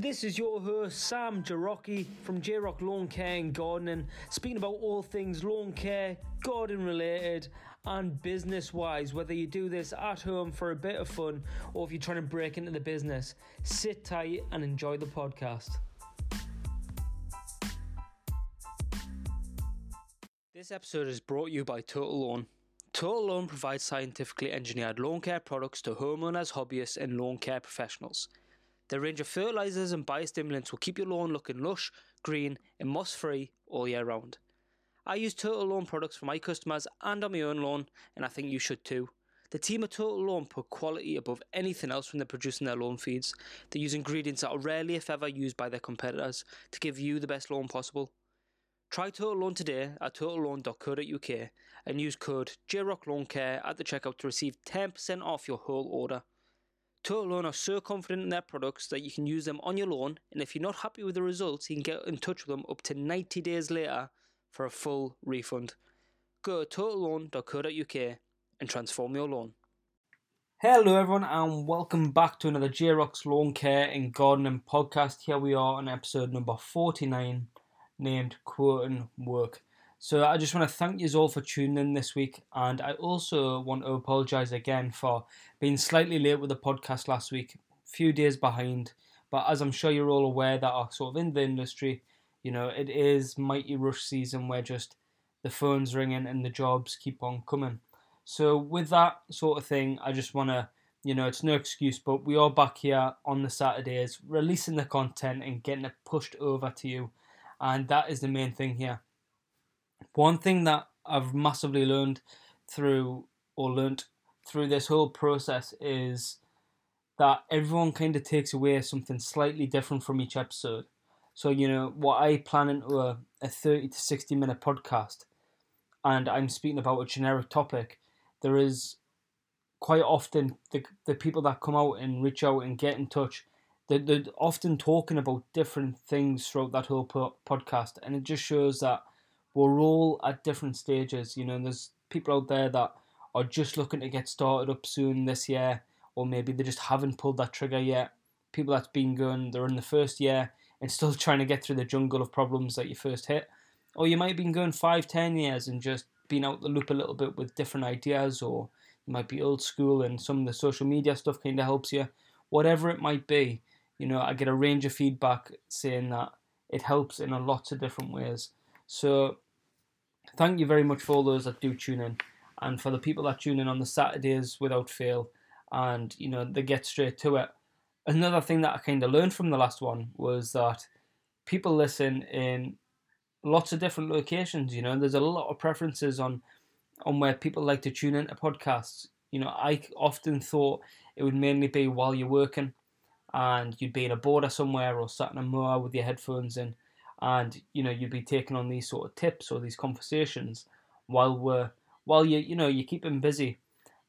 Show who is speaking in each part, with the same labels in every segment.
Speaker 1: This is your host Sam Jarocki from J Rock Lawn Care and Gardening, speaking about all things lawn care, garden related, and business wise. Whether you do this at home for a bit of fun or if you're trying to break into the business, sit tight and enjoy the podcast. This episode is brought to you by Total Lawn. Total Lawn provides scientifically engineered lawn care products to homeowners, hobbyists, and lawn care professionals. Their range of fertilizers and biostimulants will keep your lawn looking lush, green, and moss free all year round. I use Total Lawn products for my customers and on my own lawn, and I think you should too. The team at Total Lawn put quality above anything else when they're producing their lawn feeds. They use ingredients that are rarely, if ever, used by their competitors to give you the best lawn possible. Try Total Lawn today at totallawn.co.uk and use code JROCKLawnCare at the checkout to receive 10% off your whole order. Total Lawn are so confident in their products that you can use them on your lawn, and if you're not happy with the results, you can get in touch with them up to 90 days later for a full refund. Go to totallawn.co.uk and transform your lawn. Hello, everyone, and welcome back to another J Rocks Lawn Care and Gardening podcast. Here we are on episode number 49, named Quoting Work. So, I just want to thank you all for tuning in this week, and I also want to apologize again for being slightly late with the podcast last week, a few days behind. But as I'm sure you're all aware that are sort of in the industry, you know, it is mighty rush season where just the phone's ringing and the jobs keep on coming. So with that sort of thing, I just want to, you know, it's no excuse, but we are back here on the Saturdays, releasing the content and getting it pushed over to you, and that is the main thing here. One thing that I've massively learned through or learnt through this whole process is that everyone kind of takes away something slightly different from each episode. So, you know, what I plan into a, a 30 to 60 minute podcast and I'm speaking about a generic topic, there is quite often the, the people that come out and reach out and get in touch, they're, they're often talking about different things throughout that whole po- podcast. And it just shows that we're all at different stages. You know, there's people out there that are just looking to get started up soon this year, or maybe they just haven't pulled that trigger yet. People that's been going, they're in the first year and still trying to get through the jungle of problems that you first hit. Or you might have been going five, ten years and just been out the loop a little bit with different ideas, or you might be old school and some of the social media stuff kind of helps you. Whatever it might be, you know, I get a range of feedback saying that it helps in a lots of different ways. So thank you very much for all those that do tune in and for the people that tune in on the Saturdays without fail and you know they get straight to it. Another thing that I kind of learned from the last one was that people listen in lots of different locations. You know, there's a lot of preferences on on where people like to tune into podcasts. You know, I often thought it would mainly be while you're working and you'd be in a border somewhere or sat in a mower with your headphones in and you know you'd be taking on these sort of tips or these conversations while we're while you you know you keep them busy.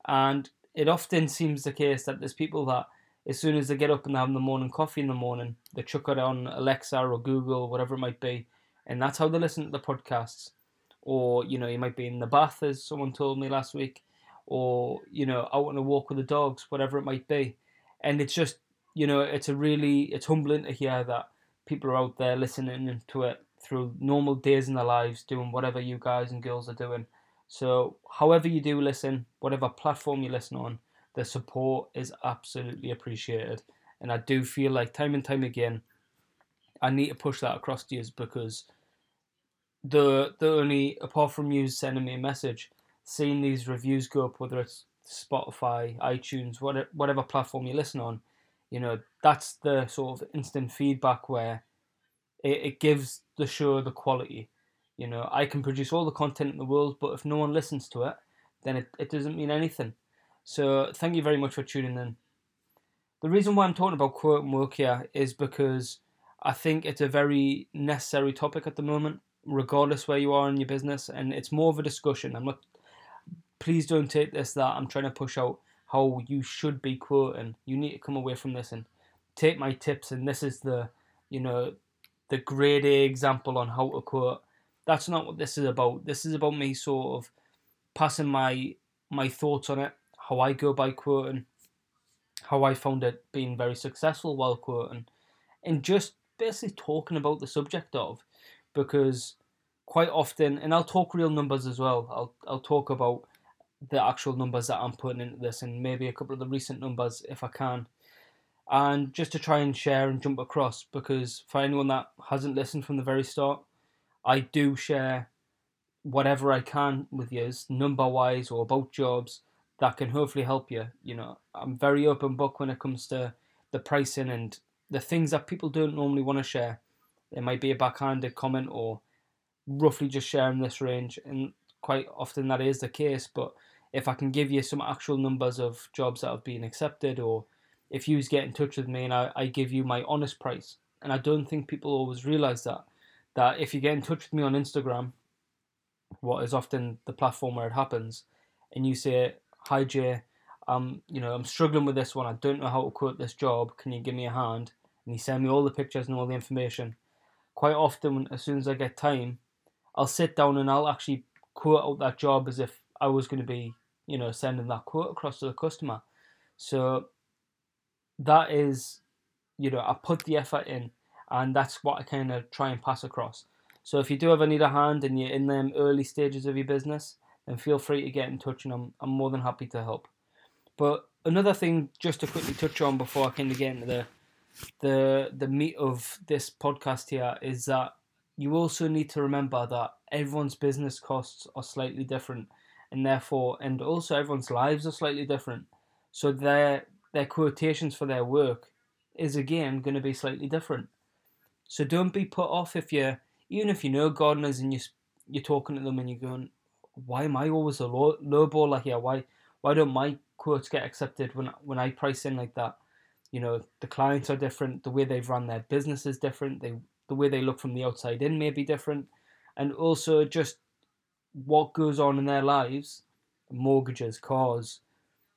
Speaker 1: And it often seems the case that there's people that as soon as they get up and they have the morning coffee in the morning they chuck it on alexa or google whatever it might be and that's how they listen to the podcasts. Or you know you might be in the bath as someone told me last week or you know out on a walk with the dogs whatever it might be. And it's just you know it's a really it's humbling to hear that people are out there listening to it through normal days in their lives, doing whatever you guys and girls are doing. So, however you do listen, whatever platform you listen on, the support is absolutely appreciated. And I do feel like time and time again, I need to push that across to you because the the only apart from you sending me a message, seeing these reviews go up, whether it's Spotify, iTunes, whatever whatever platform you listen on, you know, that's the sort of instant feedback where it, it gives the show the quality. You know, I can produce all the content in the world, but if no one listens to it, then it, it doesn't mean anything. So thank you very much for tuning in. The reason why I'm talking about quoting work here is because I think it's a very necessary topic at the moment, regardless where you are in your business, and it's more of a discussion. I'm not. Please don't take this that I'm trying to push out how you should be quoting. You need to come away from this and take my tips. And this is the, you know, the grade A example on how to quote. That's not what this is about. This is about me sort of passing my my thoughts on it, how I go by quoting, how I found it being very successful while quoting, and just basically talking about the subject of because quite often and I'll talk real numbers as well. I'll I'll talk about the actual numbers that I'm putting into this and maybe a couple of the recent numbers if I can. And just to try and share and jump across because for anyone that hasn't listened from the very start, I do share whatever I can with you, number wise or about jobs that can hopefully help you. You know, I'm very open book when it comes to the pricing and the things that people don't normally want to share. There might be a backhanded comment or roughly just sharing this range, and quite often that is the case. But if I can give you some actual numbers of jobs that have been accepted, or if you get in touch with me and I, I give you my honest price, and I don't think people always realize that, that if you get in touch with me on Instagram, what is often the platform where it happens, and you say, "Hi Jay, um, you know, I'm struggling with this one. I don't know how to quote this job. Can you give me a hand?" And you send me all the pictures and all the information. Quite often, as soon as I get time, I'll sit down and I'll actually quote out that job as if I was going to be, you know, sending that quote across to the customer. So that is, you know, I put the effort in, and that's what I kind of try and pass across. So if you do ever need a hand and you're in them early stages of your business, then feel free to get in touch, and I'm I'm more than happy to help. But another thing, just to quickly touch on before I kind of get into the the the meat of this podcast here is that you also need to remember that everyone's business costs are slightly different and therefore and also everyone's lives are slightly different so their their quotations for their work is again going to be slightly different. So don't be put off if you even if you know gardeners and you you're talking to them and you're going why am i always a low low baller here why why don't my quotes get accepted when when i price in like that? You know the clients are different the way they've run their business is different they the way they look from the outside in may be different and also just what goes on in their lives mortgages cars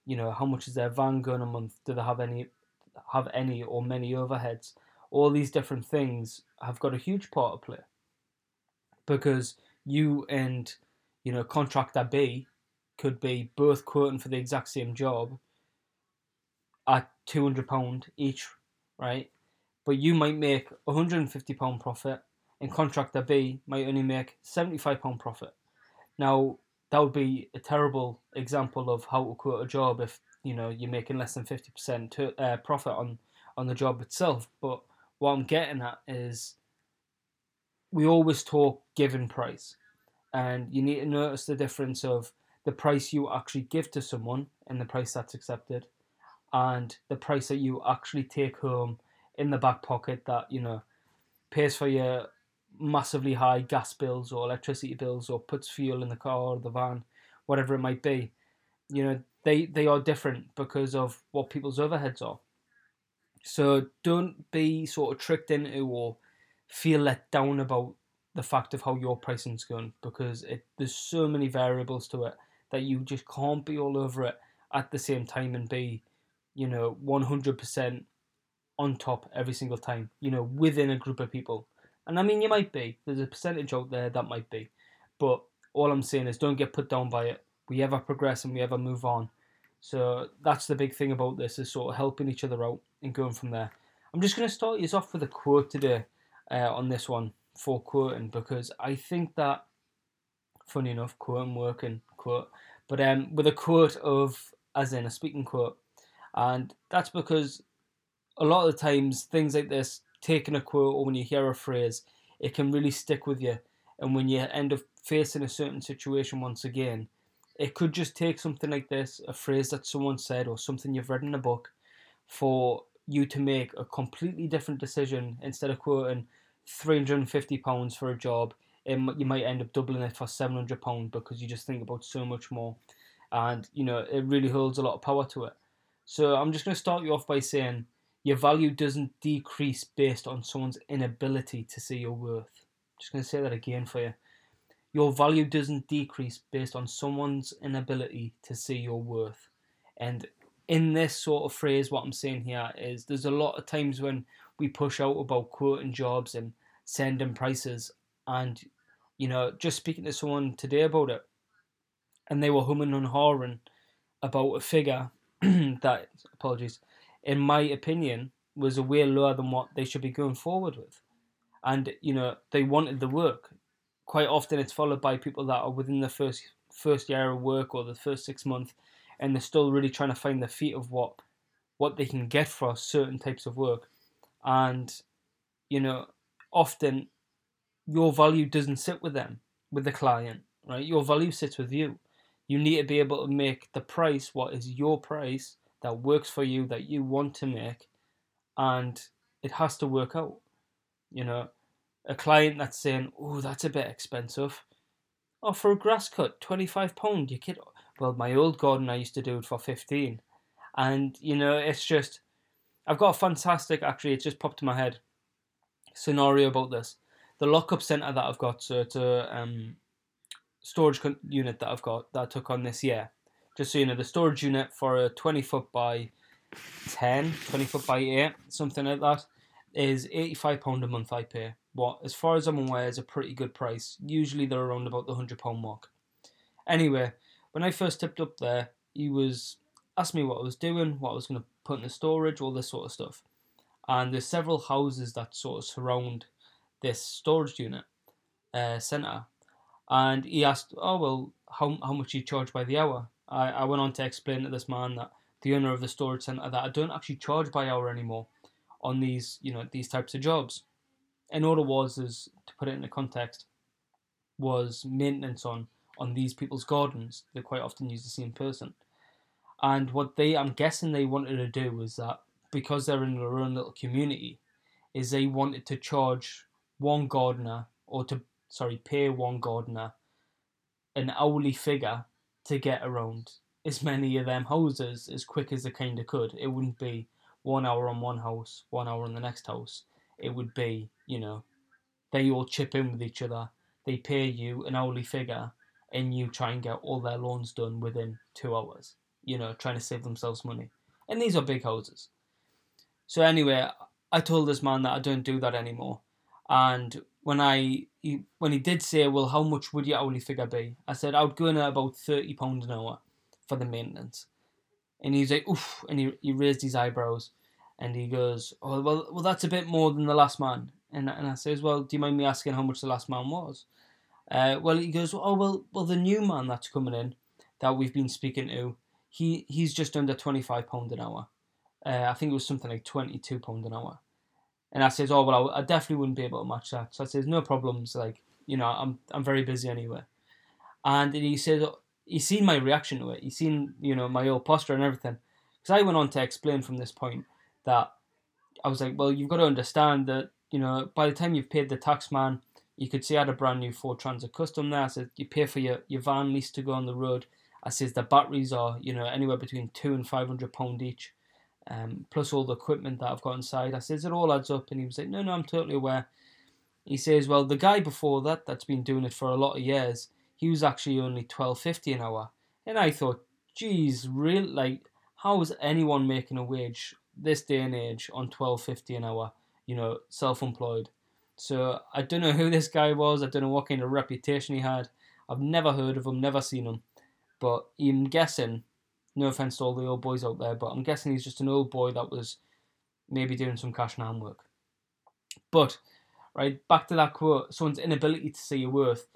Speaker 1: you know how much is their van going a month do they have any have any or many overheads all these different things have got a huge part to play because you and you know contractor b could be both quoting for the exact same job at two hundred pound each, right? But you might make hundred and fifty pound profit, and contractor B might only make seventy five pound profit. Now that would be a terrible example of how to quote a job if you know you're making less than fifty percent uh, profit on on the job itself. But what I'm getting at is we always talk given price, and you need to notice the difference of the price you actually give to someone and the price that's accepted and the price that you actually take home in the back pocket that you know pays for your massively high gas bills or electricity bills or puts fuel in the car or the van whatever it might be you know they they are different because of what people's overheads are so don't be sort of tricked into or feel let down about the fact of how your pricing's going because it there's so many variables to it that you just can't be all over it at the same time and be you know, 100% on top every single time, you know, within a group of people. And I mean, you might be. There's a percentage out there that might be. But all I'm saying is don't get put down by it. We ever progress and we ever move on. So that's the big thing about this is sort of helping each other out and going from there. I'm just going to start you off with a quote today uh, on this one for quoting because I think that, funny enough, quoting working quote, but um, with a quote of, as in a speaking quote, and that's because a lot of the times things like this, taking a quote or when you hear a phrase, it can really stick with you. And when you end up facing a certain situation once again, it could just take something like this, a phrase that someone said or something you've read in a book, for you to make a completely different decision instead of quoting £350 for a job. You might end up doubling it for £700 because you just think about so much more. And, you know, it really holds a lot of power to it. So I'm just going to start you off by saying your value doesn't decrease based on someone's inability to see your worth. I'm just going to say that again for you. Your value doesn't decrease based on someone's inability to see your worth. And in this sort of phrase, what I'm saying here is there's a lot of times when we push out about quoting jobs and sending prices, and you know, just speaking to someone today about it, and they were humming and hawing about a figure that apologies, in my opinion, was a way lower than what they should be going forward with. And, you know, they wanted the work. Quite often it's followed by people that are within the first first year of work or the first six months and they're still really trying to find the feet of what what they can get for certain types of work. And, you know, often your value doesn't sit with them, with the client, right? Your value sits with you. You need to be able to make the price what is your price that works for you, that you want to make, and it has to work out. You know, a client that's saying, "Oh, that's a bit expensive," oh, for a grass cut, twenty five pound. You kid? Well, my old garden, I used to do it for fifteen, and you know, it's just, I've got a fantastic. Actually, it just popped in my head scenario about this. The lockup center that I've got, so it's a um, storage unit that I've got that I took on this year. Just so you know, the storage unit for a 20 foot by 10, 20 foot by 8, something like that, is £85 a month I pay. What, as far as I'm aware, is a pretty good price. Usually they're around about the £100 mark. Anyway, when I first tipped up there, he was asked me what I was doing, what I was going to put in the storage, all this sort of stuff. And there's several houses that sort of surround this storage unit uh, centre. And he asked, "Oh well, how how much you charge by the hour?" I, I went on to explain to this man that the owner of the storage center that I don't actually charge by hour anymore on these you know these types of jobs. And all it was is to put it into context was maintenance on on these people's gardens. They quite often use the same person. And what they I'm guessing they wanted to do was that because they're in their own little community, is they wanted to charge one gardener or to sorry pay one gardener an hourly figure to get around as many of them houses as quick as they kind of could. It wouldn't be one hour on one house, one hour on the next house. It would be, you know, they all chip in with each other. They pay you an hourly figure, and you try and get all their loans done within two hours. You know, trying to save themselves money. And these are big houses. So anyway, I told this man that I don't do that anymore. And when I he, when he did say, "Well, how much would your hourly figure be?" I said I would go in at about thirty pound an hour for the maintenance, and he's like, "Oof!" and he, he raised his eyebrows, and he goes, "Oh, well, well, that's a bit more than the last man." And and I says, "Well, do you mind me asking how much the last man was?" Uh, well, he goes, "Oh, well, well, the new man that's coming in, that we've been speaking to, he he's just under twenty five pound an hour. Uh, I think it was something like twenty two pound an hour." And I says, oh well, I, I definitely wouldn't be able to match that. So I says, no problems. Like you know, I'm I'm very busy anyway. And he says, he's seen my reaction to it. He's seen you know my old posture and everything. Because I went on to explain from this point that I was like, well, you've got to understand that you know by the time you've paid the tax man, you could see I had a brand new Ford Transit Custom there. I said you pay for your, your van lease to go on the road. I says the batteries are you know anywhere between two and five hundred pound each um, plus all the equipment that I've got inside. I says it all adds up, and he was like, "No, no, I'm totally aware." He says, "Well, the guy before that, that's been doing it for a lot of years, he was actually only twelve fifty an hour." And I thought, "Geez, real like, how is anyone making a wage this day and age on twelve fifty an hour? You know, self-employed." So I don't know who this guy was. I don't know what kind of reputation he had. I've never heard of him, never seen him, but I'm guessing no offense to all the old boys out there, but I'm guessing he's just an old boy that was maybe doing some cash and hand work. But right back to that quote, someone's inability to see your worth.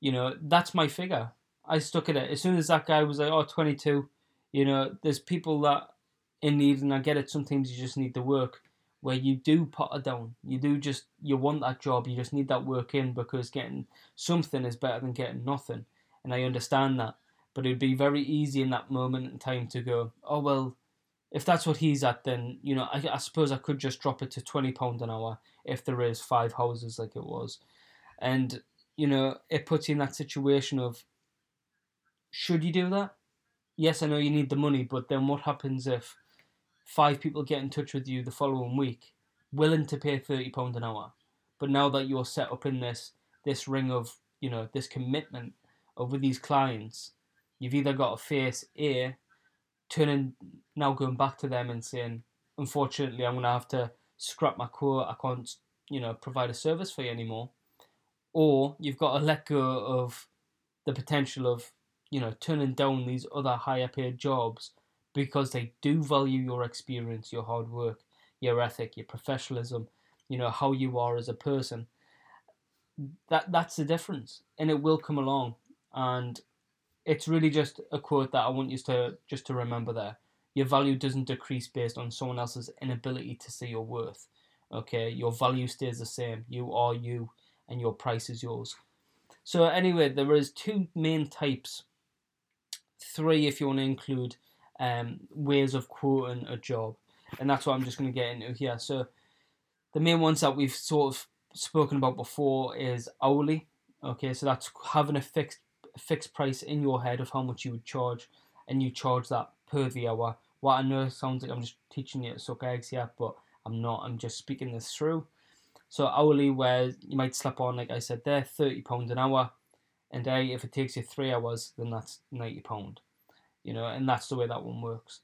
Speaker 1: You know that's my figure. I stuck at it as soon as that guy was like, "Oh, 22." You know, there's people that in need, and I get it. Sometimes you just need the work where you do it down. You do just you want that job. You just need that work in because getting something is better than getting nothing. And I understand that. But it'd be very easy in that moment in time to go, oh well, if that's what he's at, then you know, I, I suppose I could just drop it to twenty pound an hour if there is five houses like it was, and you know, it puts you in that situation of, should you do that? Yes, I know you need the money, but then what happens if five people get in touch with you the following week, willing to pay thirty pound an hour, but now that you're set up in this this ring of you know this commitment over these clients, You've either got to face A, turning now going back to them and saying, unfortunately, I'm going to have to scrap my quote. I can't, you know, provide a service for you anymore. Or you've got to let go of the potential of, you know, turning down these other higher paid jobs because they do value your experience, your hard work. your ethic, your professionalism, you know, how you are as a person. That that's the difference. And it will come along. And it's really just a quote that I want you to just to remember there. Your value doesn't decrease based on someone else's inability to see your worth. Okay, your value stays the same. You are you, and your price is yours. So anyway, there is two main types, three if you want to include um, ways of quoting a job, and that's what I'm just going to get into here. So the main ones that we've sort of spoken about before is hourly. Okay, so that's having a fixed fixed price in your head of how much you would charge, and you charge that per the hour. What I know sounds like I'm just teaching you to suck eggs here, but I'm not. I'm just speaking this through. So hourly, where you might slap on, like I said there, thirty pounds an hour, and hey, if it takes you three hours, then that's ninety pound. You know, and that's the way that one works.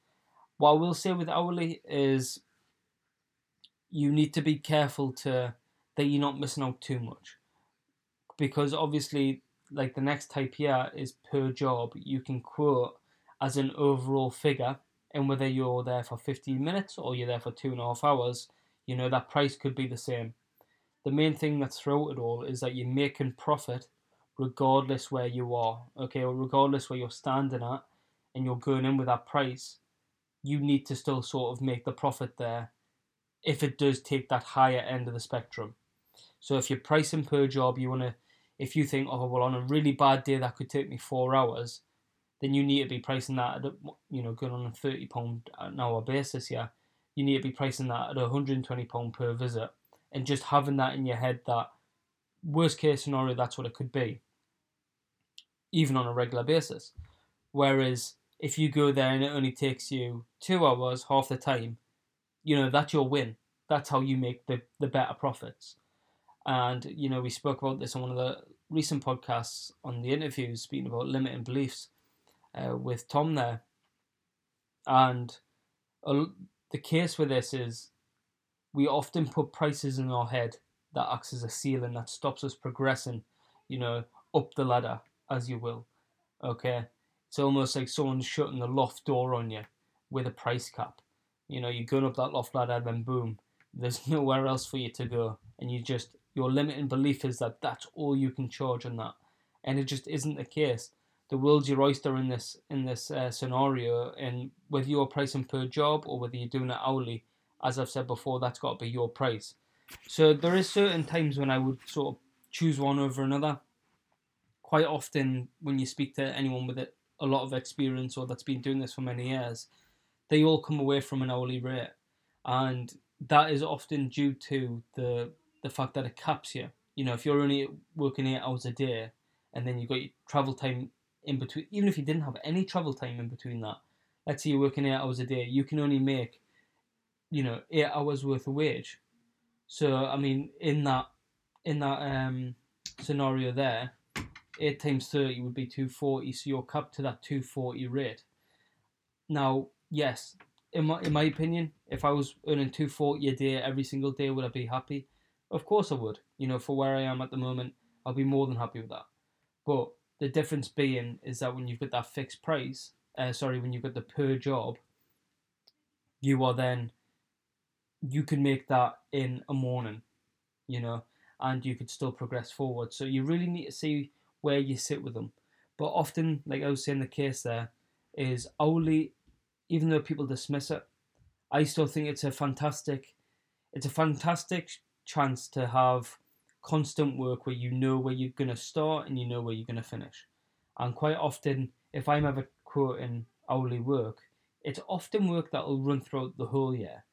Speaker 1: What I will say with hourly is, you need to be careful to that you're not missing out too much, because obviously, like the next type here is per job. You can quote as an overall figure, and whether you're there for 15 minutes or you're there for two and a half hours, you know that price could be the same. The main thing that's throughout it all is that you're making profit regardless where you are, okay, or regardless where you're standing at, and you're going in with that price, you need to still sort of make the profit there if it does take that higher end of the spectrum. So if you're pricing per job, you want to, if you think, oh, well, on a really bad day that could take me four hours, then you need to be pricing that at, you know, going on a thirty pound an hour basis. Yeah, you need to be pricing that at one hundred and twenty pound per visit, and just having that in your head that worst case scenario, that's what it could be, even on a regular basis. Whereas if you go there and it only takes you two hours, half the time, you know that's your win. That's how you make the the better profits. And you know we spoke about this on one of the recent podcasts on the interviews, speaking about limiting beliefs uh, with Tom there. And the case with this is we often put prices in our head that acts as a ceiling that stops us progressing, you know, up the ladder, as you will. Okay? It's almost like someone's shutting the loft door on you with a price cap. You know, you're going up that loft ladder, then boom, there's nowhere else for you to go. And you just, your limiting belief is that that's all you can charge on that. And it just isn't the case the world's your oyster in this in this uh, scenario, and whether you're pricing per job or whether you're doing it hourly, as I've said before, that's got to be your price. So there is certain times when I would sort of choose one over another. Quite often, when you speak to anyone with a, a lot of experience or that's been doing this for many years, they all come away from an hourly rate, and that is often due to the the fact that it caps you. You know, if you're only working eight hours a day, and then you've got your travel time in between, even if you didn't have any travel time in between that, let's say you're working eight hours a day, you can only make, you know, eight hours worth of wage. So I mean, in that in that um, scenario there, eight times thirty would be two forty. So you're capped to that two forty rate. Now, yes, in my in my opinion, if I was earning two forty a day every single day, would I be happy? Of course I would. You know, for where I am at the moment, I'll be more than happy with that. But the difference being is that when you've got that fixed price, uh, sorry, when you've got the per job, you are then you can make that in a morning, you know, and you could still progress forward. So you really need to see where you sit with them. But often, like I was saying, the case there is only, even though people dismiss it, I still think it's a fantastic, it's a fantastic chance to have constant work where you know where you're going to start and you know where you're going to finish. And quite often, if I'm ever quoting hourly work, it's often work that will run throughout the whole year.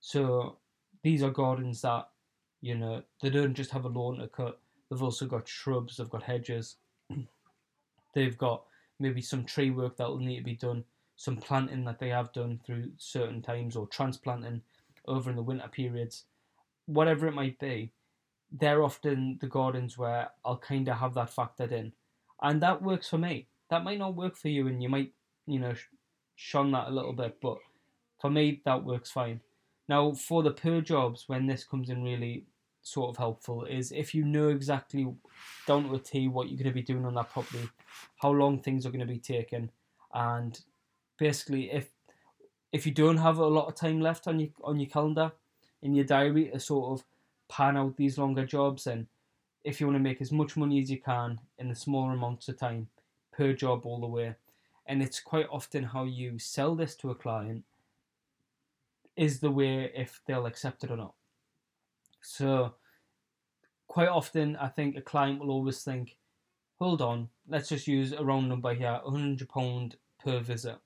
Speaker 1: So these are gardens that, you know, they don't just have a lawn to cut, they've also got shrubs, they've got hedges, they've got maybe some tree work that will need to be done, some planting that they have done through certain times, or transplanting over in the winter periods, whatever it might be they're often the gardens where I'll kind of have that factored in, and that works for me. That might not work for you, and you might, you know, shun that a little bit, but for me, that works fine. Now, for the per jobs, when this comes in really sort of helpful, is if you know exactly down to a T what you're going to be doing on that property, how long things are going to be taken, and basically if if you don't have a lot of time left on your on your calendar, in your diary to sort of pan out these longer jobs and if you want to make as much money as you can in the smaller amounts of time per job all the way. And it's quite often how you sell this to a client is the way if they'll accept it or not. So quite often I think a client will always think, hold on, let's just use a round number here, £100 per visit.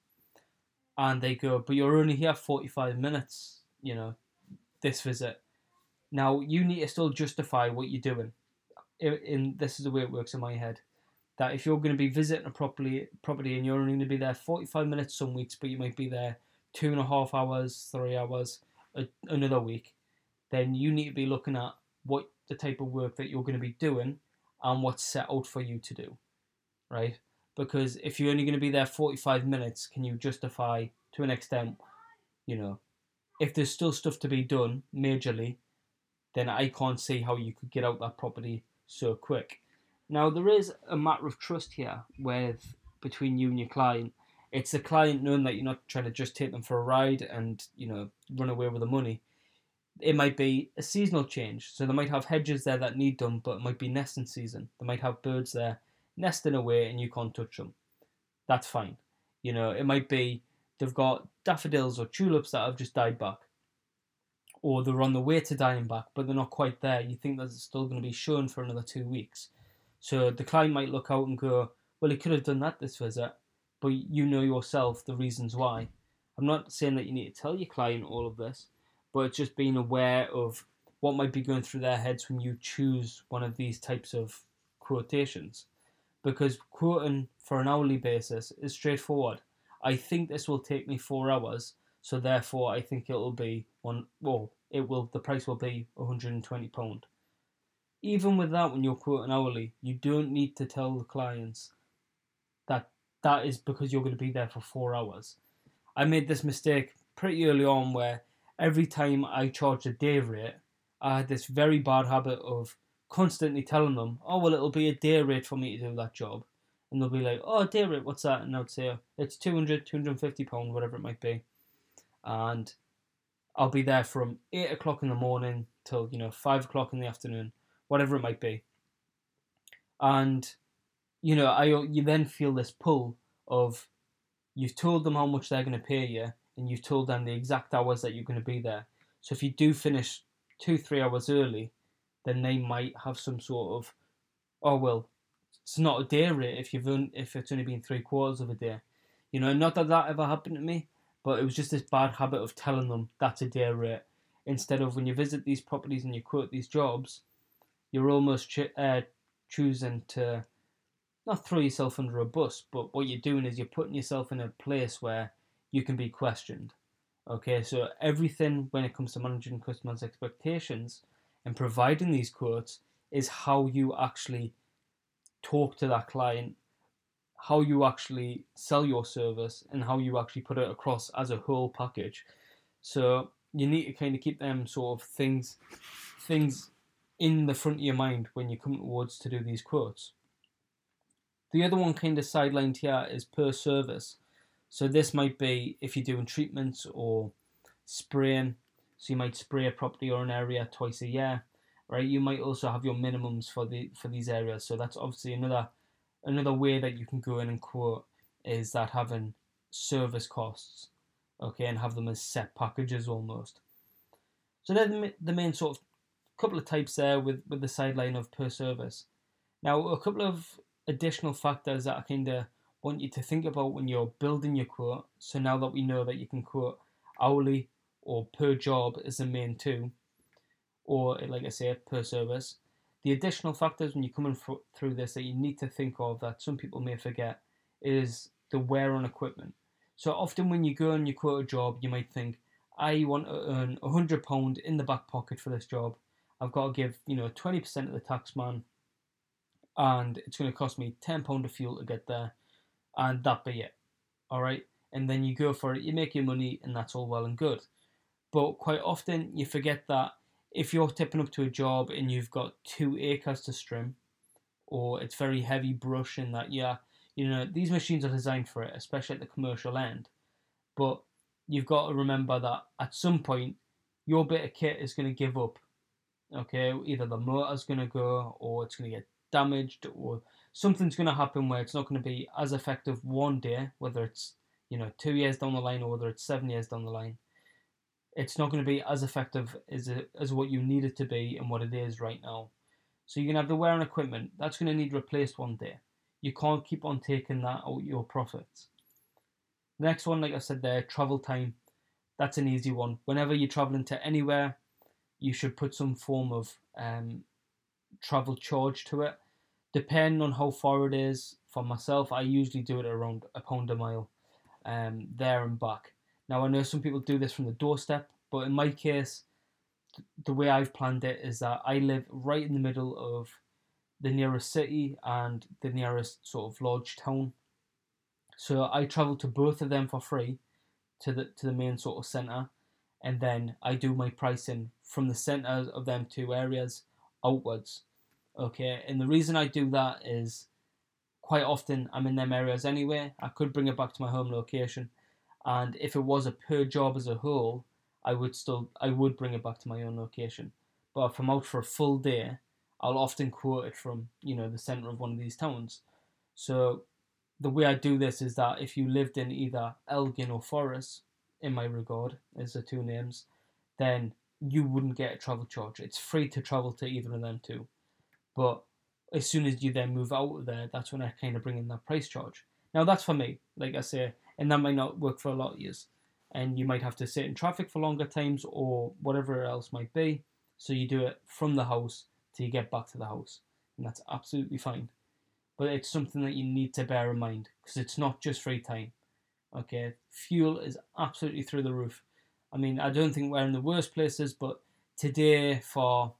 Speaker 1: And they go, but you're only here 45 minutes, you know, this visit. Now you need to still justify what you're doing. In, this is the way it works in my head. That if you're going to be visiting a property, property and you're only going to be there 45 minutes some weeks, but you might be there two and a half hours, three hours a, another week, then you need to be looking at what the type of work that you're going to be doing and what's set out for you to do, right? Because if you're only going to be there 45 minutes, can you justify to an extent, you know, if there's still stuff to be done majorly, then I can't see how you could get out that property so quick. Now there is a matter of trust here with between you and your client. It's the client knowing that you're not trying to just take them for a ride and you know run away with the money it might be a seasonal change. So they might have hedges there that need done, but it might be nesting season. They might have birds there nesting away and you can't touch them. That's fine. You know, it might be they've got daffodils or tulips that have just died back. Or they're on the way to dying back, but they're not quite there. You think that it's still going to be shown for another two weeks. So the client might look out and go, well, he could have done that this visit, but you know yourself the reasons why. I'm not saying that you need to tell your client all of this, but it's just being aware of what might be going through their heads when you choose one of these types of quotations. Because quoting for an hourly basis is straightforward. I think this will take me four hours, so therefore I think it'll be one. Well, it will. The price will be 120 pound. Even with that, when you're quoting hourly, you don't need to tell the clients that that is because you're going to be there for four hours. I made this mistake pretty early on where every time I charged a day rate, I had this very bad habit of constantly telling them, oh, well, it'll be a day rate for me to do that job. And they'll be like, oh, rate, what's that? And I'd say, it's 200, 250 pound, whatever it might be. And I'll be there from 8 o'clock in the morning till, you know, 5 o'clock in the afternoon, whatever it might be. And, you know, I you then feel this pull of you've told them how much they're going to pay you, and you've told them the exact hours that you're going to be there. So if you do finish two, three hours early, then they might have some sort of, oh well, it's not a day rate if you've only, if it's only been three quarters of a day. You know, not that that ever happened to me, but it was just this bad habit of telling them that's a day rate instead of when you visit these properties and you quote these jobs, you're almost ch- uh, choosing to not throw yourself under a bus, but what you're doing is you're putting yourself in a place where you can be questioned. Okay, so everything when it comes to managing customers' expectations and providing these quotes is how you actually talk to that client, how you actually sell your service, and how you actually put it across as a whole package. So you need to kind of keep them sort of things things in the front of your mind when you come towards to do these quotes. The other one kind of sidelined here is per service. So this might be if you're doing treatments or spraying. So you might spray a property or an area twice a year, right? You might also have your minimums for the for these areas. So that's obviously another another way that you can go in and quote is that having service costs, okay, and have them as set packages almost. So they're the, the main sort of couple of types there with with the sideline of per service. Now a couple of additional factors that I kind of want you to think about when you're building your quote. So now that we know that you can quote hourly or per job as the main two, or like I say, per service. The additional factors when you're coming through this that you need to think of that some people may forget is the wear on equipment. So often when you go and you quote a job, you might think, I want to earn a hundred pound in the back pocket for this job. I've got to give you know twenty percent of the tax man, and it's going to cost me ten pound of fuel to get there and that be it. All right, and then you go for it, you make your money, and that's all well and good. But quite often you forget that if you're tipping up to a job and you've got two acres to trim, or it's very heavy brush and that, yeah, you know, these machines are designed for it, especially at the commercial end. But you've got to remember that at some point your bit of kit is going to give up. Okay, either the motor's going to go, or it's going to get damaged, or something's going to happen where it's not going to be as effective one day, whether it's you know two years down the line or whether it's seven years down the line. It's not going to be as effective as it, as what you need it to be and what it is right now. So you're going to have the wear and equipment that's going to need replaced one day. You can't keep on taking that out your profits. Next one, like I said there, travel time. That's an easy one. Whenever you're traveling to anywhere, you should put some form of um, travel charge to it. Depending on how far it is, for myself, I usually do it around a pound a mile, um, there and back. Now I know some people do this from the doorstep, but in my case, the way I've planned it is that I live right in the middle of the nearest city and the nearest sort of large town. So I travel to both of them for free to the to the main sort of centre and then I do my pricing from the centres of them two areas outwards. Okay, and the reason I do that is quite often I'm in them areas anyway. I could bring it back to my home location, and if it was a per job as a whole, I would still I would bring it back to my own location. But if I'm out for a full day, I'll often quote it from you know the center of one of these towns. So the way I do this is that if you lived in either Elgin or Forres, in my regard, as the two names, then you wouldn't get a travel charge. It's free to travel to either of them two. But as soon as you then move out of there, that's when I kind of bring in that price charge. Now that's for me, like I say, and that might not work for a lot of years. And you might have to sit in traffic for longer times or whatever else might be. So you do it from the house till you get back to the house. And that's absolutely fine. But it's something that you need to bear in mind because it's not just free time. Okay, fuel is absolutely through the roof. I mean, I don't think we're in the worst places, but today for,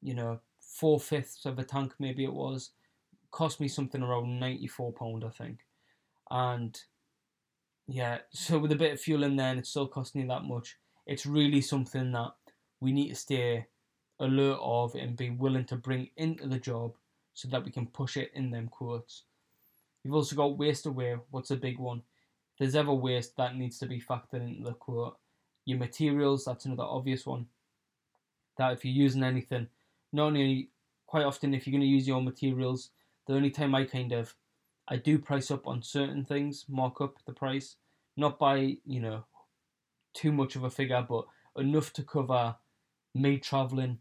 Speaker 1: you know, four fifths of a tank, maybe it was, cost me something around ninety four pound, I think, and yeah, so with a bit of fuel in there, and it's still costing you that much. It's really something that we need to stay alert of and be willing to bring into the job so that we can push it in them quotes. You've also got waste away. What's a big one? If there's ever waste that needs to be factored into the quote. Your materials, that's another obvious one. That if you're using anything, not only quite often if you're going to use your materials, the only time I kind of I do price up on certain things, mark up the price, not by you know too much of a figure, but enough to cover me traveling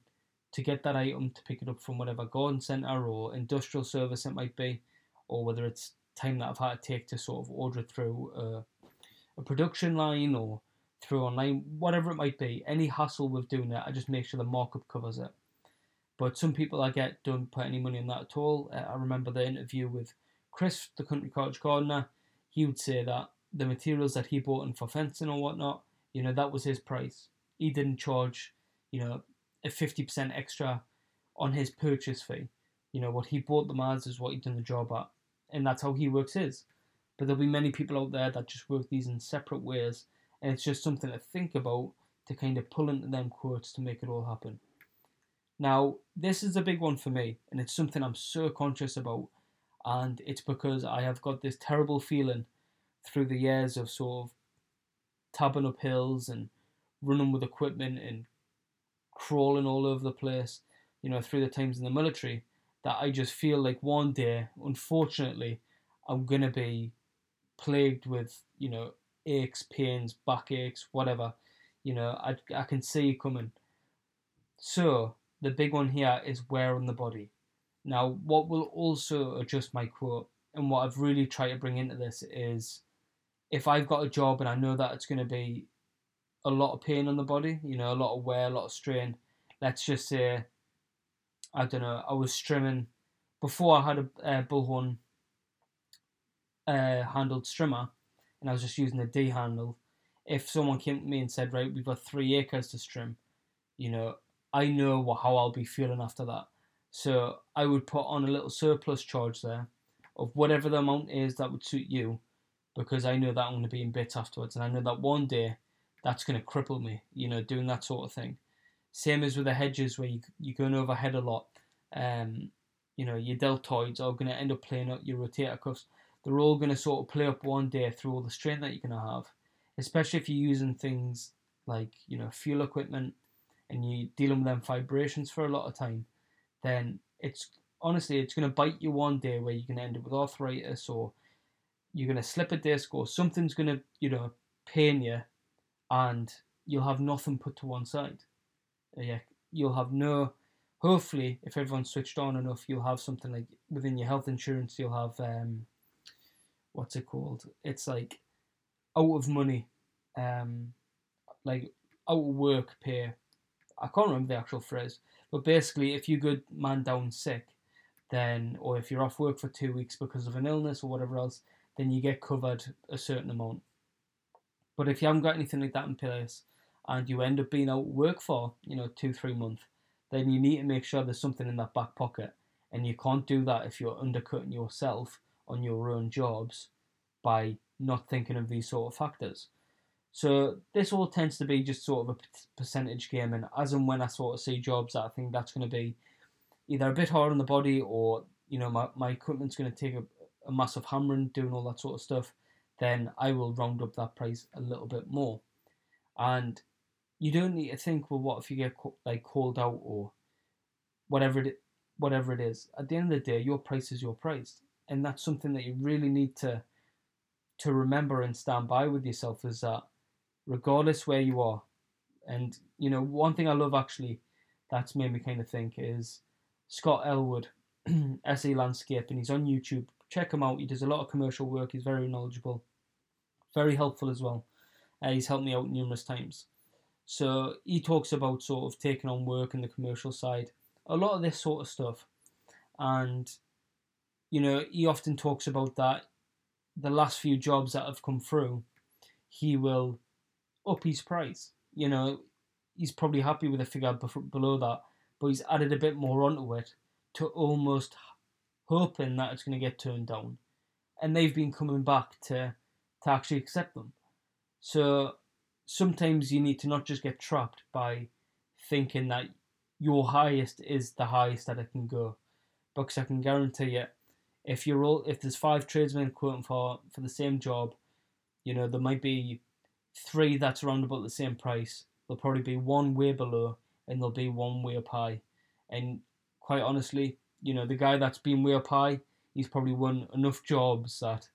Speaker 1: to get that item to pick it up from whatever garden centre or industrial service it might be, or whether it's time that I've had to take to sort of order through a, a production line or through online, whatever it might be. Any hassle with doing it, I just make sure the markup covers it. But some people I get don't put any money in that at all. I remember the interview with Chris, the country cottage gardener. He would say that the materials that he bought in for fencing or whatnot, you know, that was his price. He didn't charge, you know, a 50% extra on his purchase fee. You know, what he bought them as is what he'd done the job at and that's how he works his. But there'll be many people out there that just work these in separate ways, and it's just something to think about to kind of pull into them quotes to make it all happen. Now, this is a big one for me, and it's something I'm so conscious about, and it's because I have got this terrible feeling through the years of sort of tabbing up hills and running with equipment and crawling all over the place, you know, through the times in the military, that I just feel like one day, unfortunately, I'm gonna be plagued with, you know, aches, pains, backaches, whatever. You know, I, I can see it coming. So, the big one here is wear on the body. Now, what will also adjust my quote, and what I've really tried to bring into this is if I've got a job and I know that it's going to be a lot of pain on the body, you know, a lot of wear, a lot of strain, let's just say I don't know. I was strimming before I had a uh, bullhorn uh, handled strimmer, and I was just using a D handle. If someone came to me and said, "Right, we've got three acres to strim," you know, I know how I'll be feeling after that. So I would put on a little surplus charge there of whatever the amount is that would suit you, because I know that I'm going to be in bits afterwards, and I know that one day that's going to cripple me. You know, doing that sort of thing. Same as with the hedges where you, you're going overhead a lot. Um, you know, your deltoids are going to end up playing up your rotator cuffs. They're all going to sort of play up one day through all the strain that you're going to have, especially if you're using things like you know fuel equipment, and you're dealing with them vibrations for a lot of time, then it's honestly it's going to bite you one day where you're going to end up with arthritis or you're going to slip a disc or something's going to you know pain you, and you'll have nothing put to one side. Yeah, you'll have no. Hopefully, if everyone's switched on enough, you'll have something like within your health insurance. You'll have um, what's it called? It's like out of money, um, like out of work pay. I can't remember the actual phrase, but basically, if you good man down sick, then or if you're off work for two weeks because of an illness or whatever else, then you get covered a certain amount. But if you haven't got anything like that in place, and you end up being out work for you know two three months, then you need to make sure there's something in that back pocket, and you can't do that if you're undercutting yourself on your own jobs by not thinking of these sort of factors. So this all tends to be just sort of a percentage game, and as and when I sort of see jobs I think that's going to be either a bit hard on the body or you know my, my equipment's going to take a, a massive hammering doing all that sort of stuff, then I will round up that price a little bit more. And you don't need to think, well, what if you get like called out or whatever it whatever it is. At the end of the day, your price is your price, and that's something that you really need to to remember and stand by with yourself is that regardless where you are, and you know one thing I love actually that's made me kind of think is Scott Elwood, SE Landscape, and he's on YouTube. Check him out. He does a lot of commercial work. He's very knowledgeable, very helpful as well. Uh, he's helped me out numerous times. So he talks about sort of taking on work in the commercial side, a lot of this sort of stuff, and you know he often talks about that the last few jobs that have come through, he will up his price. You know, he's probably happy with the figure below that, but he's added a bit more onto it to almost hoping that it's going to get turned down. And they've been coming back to to actually accept them. So sometimes you need to not just get trapped by thinking that your highest is the highest that it can go. Because I can guarantee you, if you're all if there's five tradesmen quoting for for the same job, you know there might be three that's around about the same price. There'll probably be one way below, and there'll be one way up high. And quite honestly, you know the guy that's been way up high, he's probably won enough jobs that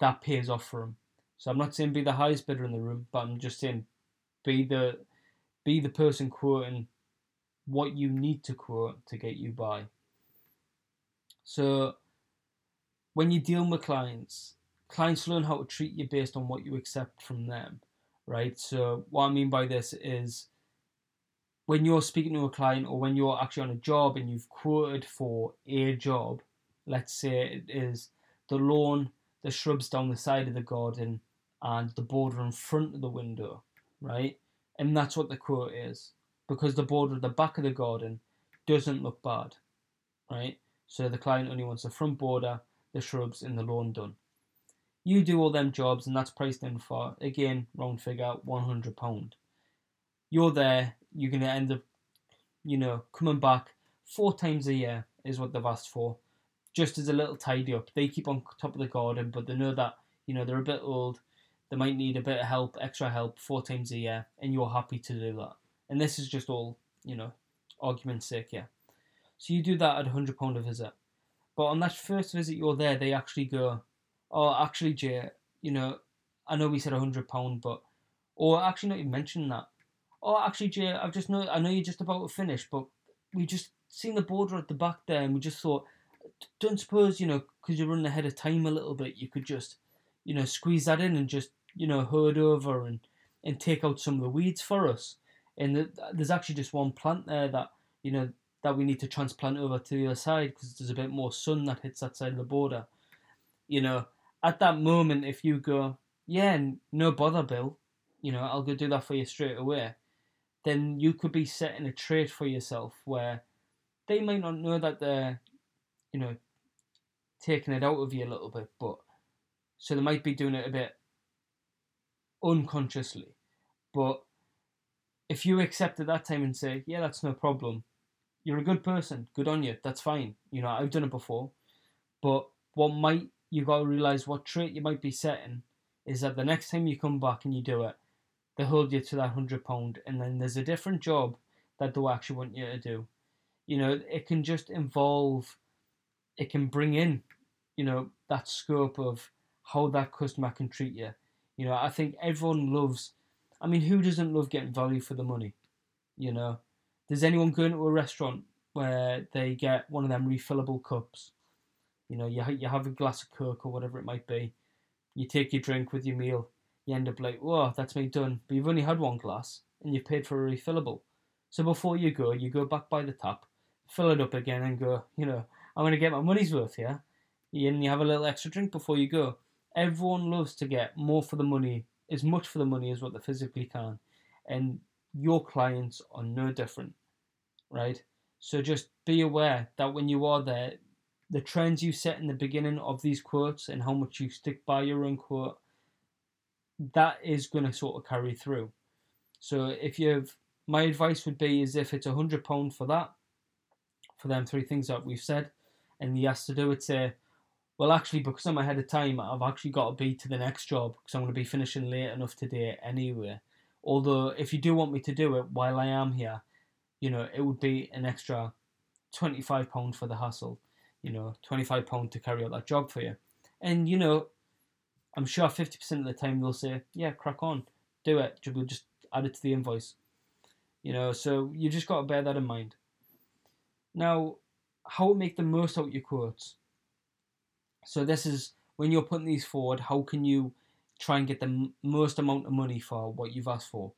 Speaker 1: that pays off for him. So I'm not saying be the highest bidder in the room, but I'm just saying be the be the person quoting what you need to quote to get you by. So when you deal with clients, clients learn how to treat you based on what you accept from them, right? So what I mean by this is when you're speaking to a client or when you're actually on a job and you've quoted for a job, let's say it is the lawn, the shrubs down the side of the garden, and the border in front of the window, right? And that's what the quote is because the border at the back of the garden doesn't look bad, right? So the client only wants the front border the shrubs in the lawn done. You do all them jobs and that's priced in for, again, round figure, £100. You're there, you're going to end up, you know, coming back four times a year is what they've asked for. Just as a little tidy up. They keep on top of the garden, but they know that, you know, they're a bit old. They might need a bit of help, extra help, four times a year, and you're happy to do that. And this is just all, you know, argument's sake, yeah. So you do that at £100 a visit. But on that first visit you're there, they actually go, "Oh, actually, Jay, you know, I know we said a hundred pound, but or actually not even mention that. Oh, actually, Jay, I've just know I know you're just about to finish, but we just seen the border at the back there, and we just thought, don't suppose you know, because you're running ahead of time a little bit, you could just, you know, squeeze that in and just you know herd over and and take out some of the weeds for us. And there's actually just one plant there that you know that we need to transplant over to the other side because there's a bit more sun that hits that side of the border. You know, at that moment, if you go, yeah, no bother, Bill, you know, I'll go do that for you straight away, then you could be setting a trade for yourself where they might not know that they're, you know, taking it out of you a little bit, but so they might be doing it a bit unconsciously. But if you accept at that time and say, yeah, that's no problem, you're a good person. Good on you. That's fine. You know, I've done it before. But what might you got to realize what trait you might be setting is that the next time you come back and you do it, they hold you to that hundred pound, and then there's a different job that they'll actually want you to do. You know, it can just involve, it can bring in, you know, that scope of how that customer can treat you. You know, I think everyone loves. I mean, who doesn't love getting value for the money? You know, does anyone go into a restaurant where they get one of them refillable cups? You know, you you have a glass of coke or whatever it might be. You take your drink with your meal. You end up like, whoa, that's me done. But you've only had one glass and you've paid for a refillable. So before you go, you go back by the tap, fill it up again, and go. You know, I'm going to get my money's worth here. And you have a little extra drink before you go. Everyone loves to get more for the money, as much for the money as what they physically can, and your clients are no different, right? So just be aware that when you are there, the trends you set in the beginning of these quotes and how much you stick by your own quote, that is going to sort of carry through. So if you've, my advice would be is if it's a hundred pound for that, for them three things that we've said, and he has to do it, say, well, actually, because I'm ahead of time, I've actually got to be to the next job because I'm going to be finishing late enough today anyway. Although, if you do want me to do it while I am here, you know, it would be an extra £25 for the hassle you know, £25 to carry out that job for you. And, you know, I'm sure 50% of the time they'll say, yeah, crack on, do it. We'll just add it to the invoice. You know, so you just got to bear that in mind. Now, how make the most out your quotes. So this is when you're putting these forward, how can you try and get the most amount of money for what you've asked for?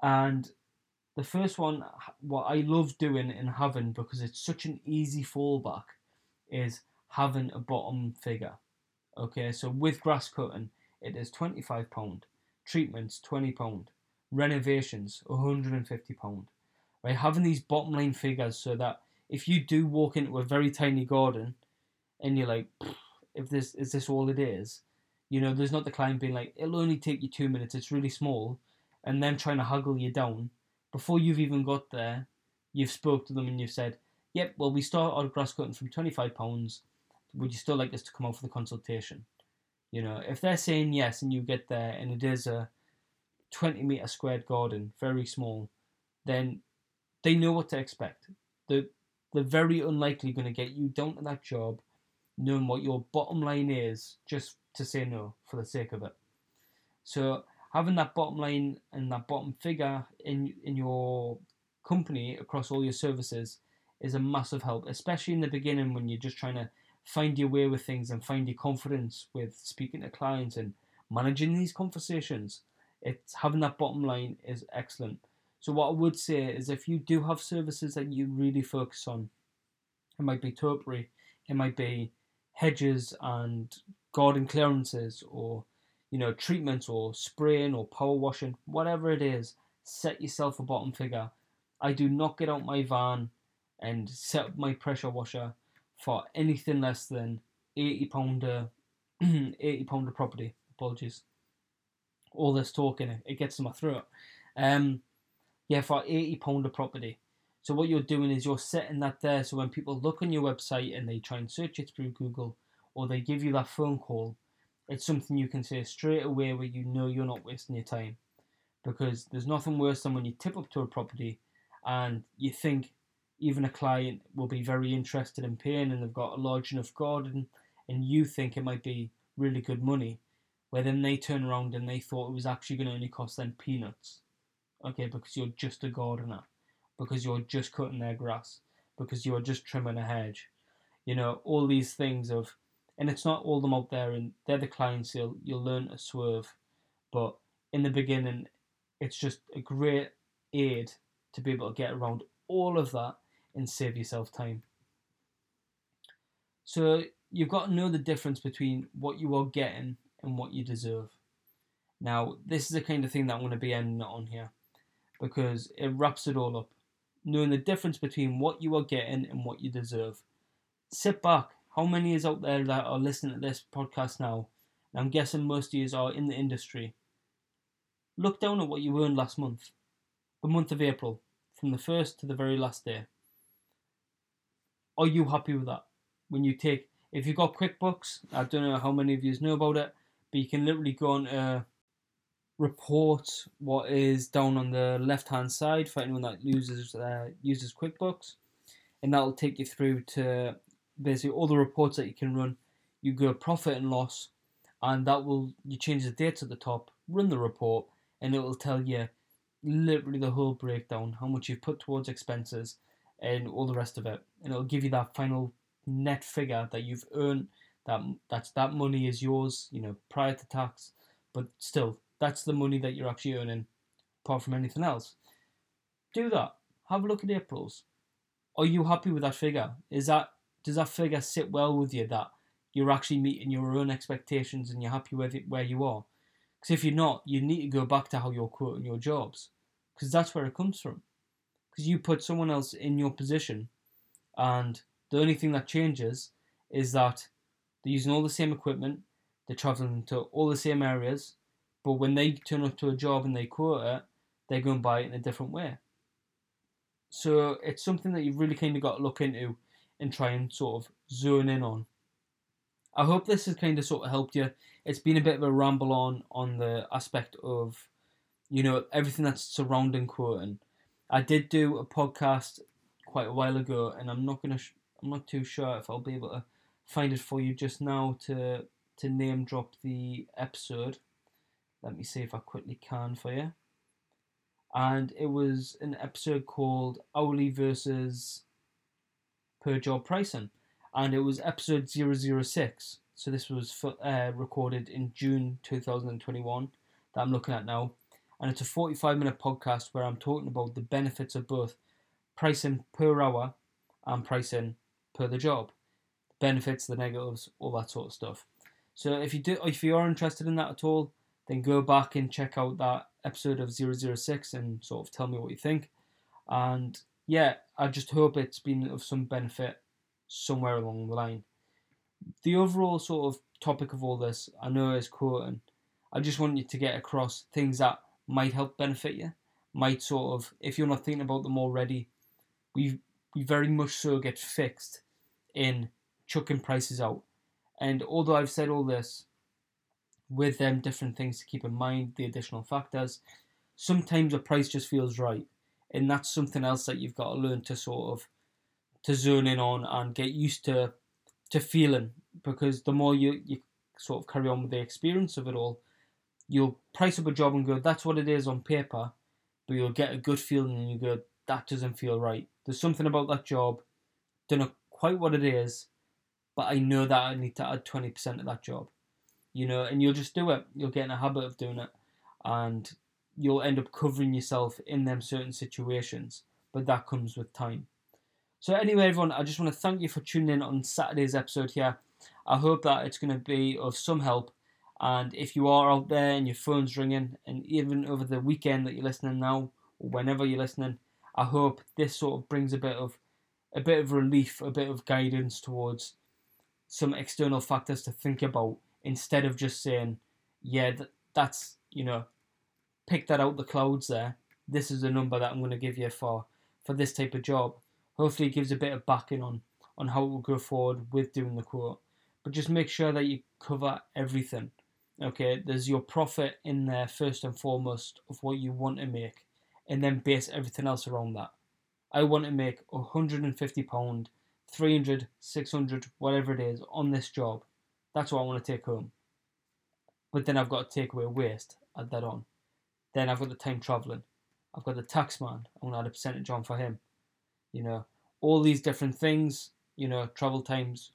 Speaker 1: And the first one, what I love doing and having because it's such an easy fallback, is having a bottom figure. Okay, so with grass cutting, it is £25, treatments £20, renovations £150. Right, having these bottom line figures so that if you do walk into a very tiny garden and you're like, if this is this all it is, you know, there's not the client being like, it'll only take you two minutes, it's really small, and them trying to haggle you down before you've even got there, you've spoke to them and you've said, "Yep, well, we start our grass cutting from twenty five pounds. Would you still like us to come out for the consultation?" You know, if they're saying yes and you get there and it is a twenty meter squared garden, very small, then they know what to expect. They're, they're very unlikely going to get you down to that job knowing what your bottom line is just to say no for the sake of it. So having that bottom line and that bottom figure in in your company across all your services is a massive help, especially in the beginning when you're just trying to find your way with things and find your confidence with speaking to clients and managing these conversations. It's having that bottom line is excellent. So what I would say is if you do have services that you really focus on, it might be topiary, it might be hedges and garden clearances or you know, treatments or spraying or power washing, whatever it is, set yourself a bottom figure. I do not get out my van and set up my pressure washer for anything less than eighty pounder, eighty pounder property. Apologies. All this talking, it gets to my throat. Um, yeah, for eighty pounder property. So what you're doing is you're setting that there. So when people look on your website and they try and search it through Google, or they give you that phone call, it's something you can say straight away where you know you're not wasting your time. Because there's nothing worse than when you tip up to a property and you think even a client will be very interested in paying and they've got a large enough garden and you think it might be really good money, where then they turn around and they thought it was actually going to only cost them peanuts. Okay, because you're just a gardener, because you're just cutting their grass, because you're just trimming a hedge. You know, all these things of and it's not all them out there and they're the clients you'll you'll learn to swerve. But in the beginning it's just a great aid to be able to get around all of that and save yourself time. So you've got to know the difference between what you are getting and what you deserve. Now this is the kind of thing that i'm going to be ending on here because it wraps it all up. Knowing the difference between what you are getting and what you deserve. Sit back how many is out there that are listening to this podcast now? I'm guessing most of you are in the industry. Look down at what you earned last month, the month of April, from the first to the very last day. Are you happy with that? When you take, if you've got QuickBooks, I don't know how many of you know about it, but you can literally go on to report what is down on the left hand side for anyone that uses uh, uses QuickBooks, and that'll take you through to basically all the reports that you can run. You go profit and loss, and that will you change the dates at the top, run the report, and it will tell you literally the whole breakdown, how much you've put towards expenses, and all the rest of it, and it'll give you that final net figure that you've earned. That that's that money is yours, you know, prior to tax, but still that's the money that you're actually earning, apart from anything else. Do that. Have a look at April's. Are you happy with that figure? Is that does that figure sit well with you that you're actually meeting your own expectations and you're happy with it where you are? Because if you're not, you need to go back to how you're quoting your jobs, because that's where it comes from. Because you put someone else in your position, and the only thing that changes is that they're using all the same equipment, they're traveling to all the same areas, but when they turn up to a job and they quote it, they're going buy it in a different way. So it's something that you've really kind of got to look into and try and sort of zone in on. I hope this has kind of sort of helped you. It's been a bit of a ramble on on the aspect of, you know, everything that's surrounding quoting. I did do a podcast quite a while ago, and I'm not gonna, sh- I'm not too sure if I'll be able to find it for you just now to to name drop the episode. Let me see if I quickly can for you. And it was an episode called Hourly versus Per Job Pricing. And it was episode 006. So this was for, uh, recorded in June 2021 that I'm looking at now. And it's a 45 minute podcast where I'm talking about the benefits of both pricing per hour and pricing per the job. The benefits, the negatives, all that sort of stuff. So if you do if you are interested in that at all, then go back and check out that episode of 006 and sort of tell me what you think. And yeah, I just hope it's been of some benefit somewhere along the line. The overall sort of topic of all this, I know is quoting. I just want you to get across things that might help benefit you, might sort of, if you're not thinking about them already, we we very much so get fixed in chucking prices out. And although I've said all this, with them different things to keep in mind, the additional factors. Sometimes a price just feels right, and that's something else that you've got to learn to sort of to zone in on and get used to to feeling because the more you you sort of carry on with the experience of it all, you'll price up a job and go, that's what it is on paper, but you'll get a good feeling and you go, that doesn't feel right. There's something about that job, don't know quite what it is, but I know that I need to add 20% of that job you know, and you'll just do it. You'll get in a habit of doing it, and you'll end up covering yourself in them certain situations. But that comes with time. So anyway, everyone, I just want to thank you for tuning in on Saturday's episode here. I hope that it's going to be of some help. And if you are out there and your phone's ringing, and even over the weekend that you're listening now, or whenever you're listening, I hope this sort of brings a bit of a bit of relief, a bit of guidance towards some external factors to think about instead of just saying, yeah, th- that's, you know, pick that out the clouds there. This is the number that I'm going to give you for, for this type of job. Hopefully, it gives a bit of backing on, on how we'll go forward with doing the quote. But just make sure that you cover everything. Okay, there's your profit in there first and foremost of what you want to make, and then base everything else around that. I want to make £150, 300, 600, whatever it is on this job. That's what I want to take home. But then I've got to take away waste, add that on. Then I've got the time travelling. I've got the tax man. I'm gonna add a percentage on for him. You know, all these different things, you know, travel times,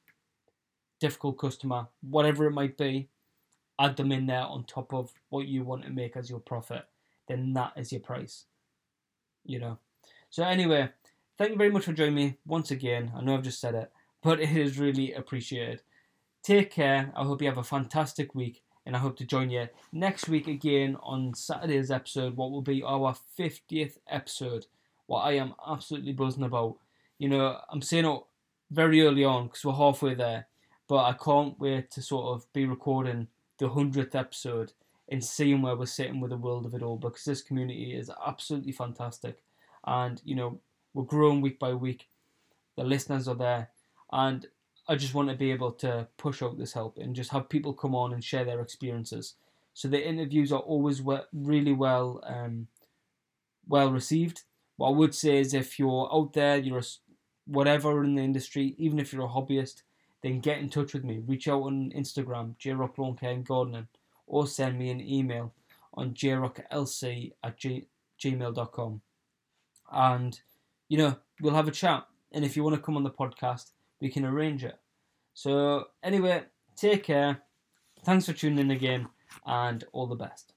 Speaker 1: difficult customer, whatever it might be, add them in there on top of what you want to make as your profit. Then that is your price. You know. So anyway, thank you very much for joining me once again. I know I've just said it, but it is really appreciated. Take care. I hope you have a fantastic week, and I hope to join you next week again on Saturday's episode, what will be our 50th episode. What I am absolutely buzzing about. You know, I'm saying it very early on because we're halfway there, but I can't wait to sort of be recording the 100th episode and seeing where we're sitting with the world of it all because this community is absolutely fantastic. And, you know, we're growing week by week. The listeners are there. And I just want to be able to push out this help and just have people come on and share their experiences So the interviews are always we- really well um, well received. What I would say is if you're out there, you're a, whatever in the industry, even if you're a hobbyist, then get in touch with me. Reach out on Instagram, jrock lawn care and gardening, or send me an email on jrocklc at g- gmail.com. And, you know, we'll have a chat. And if you want to come on the podcast, we can arrange it. So, anyway, take care. Thanks for tuning in again, and all the best.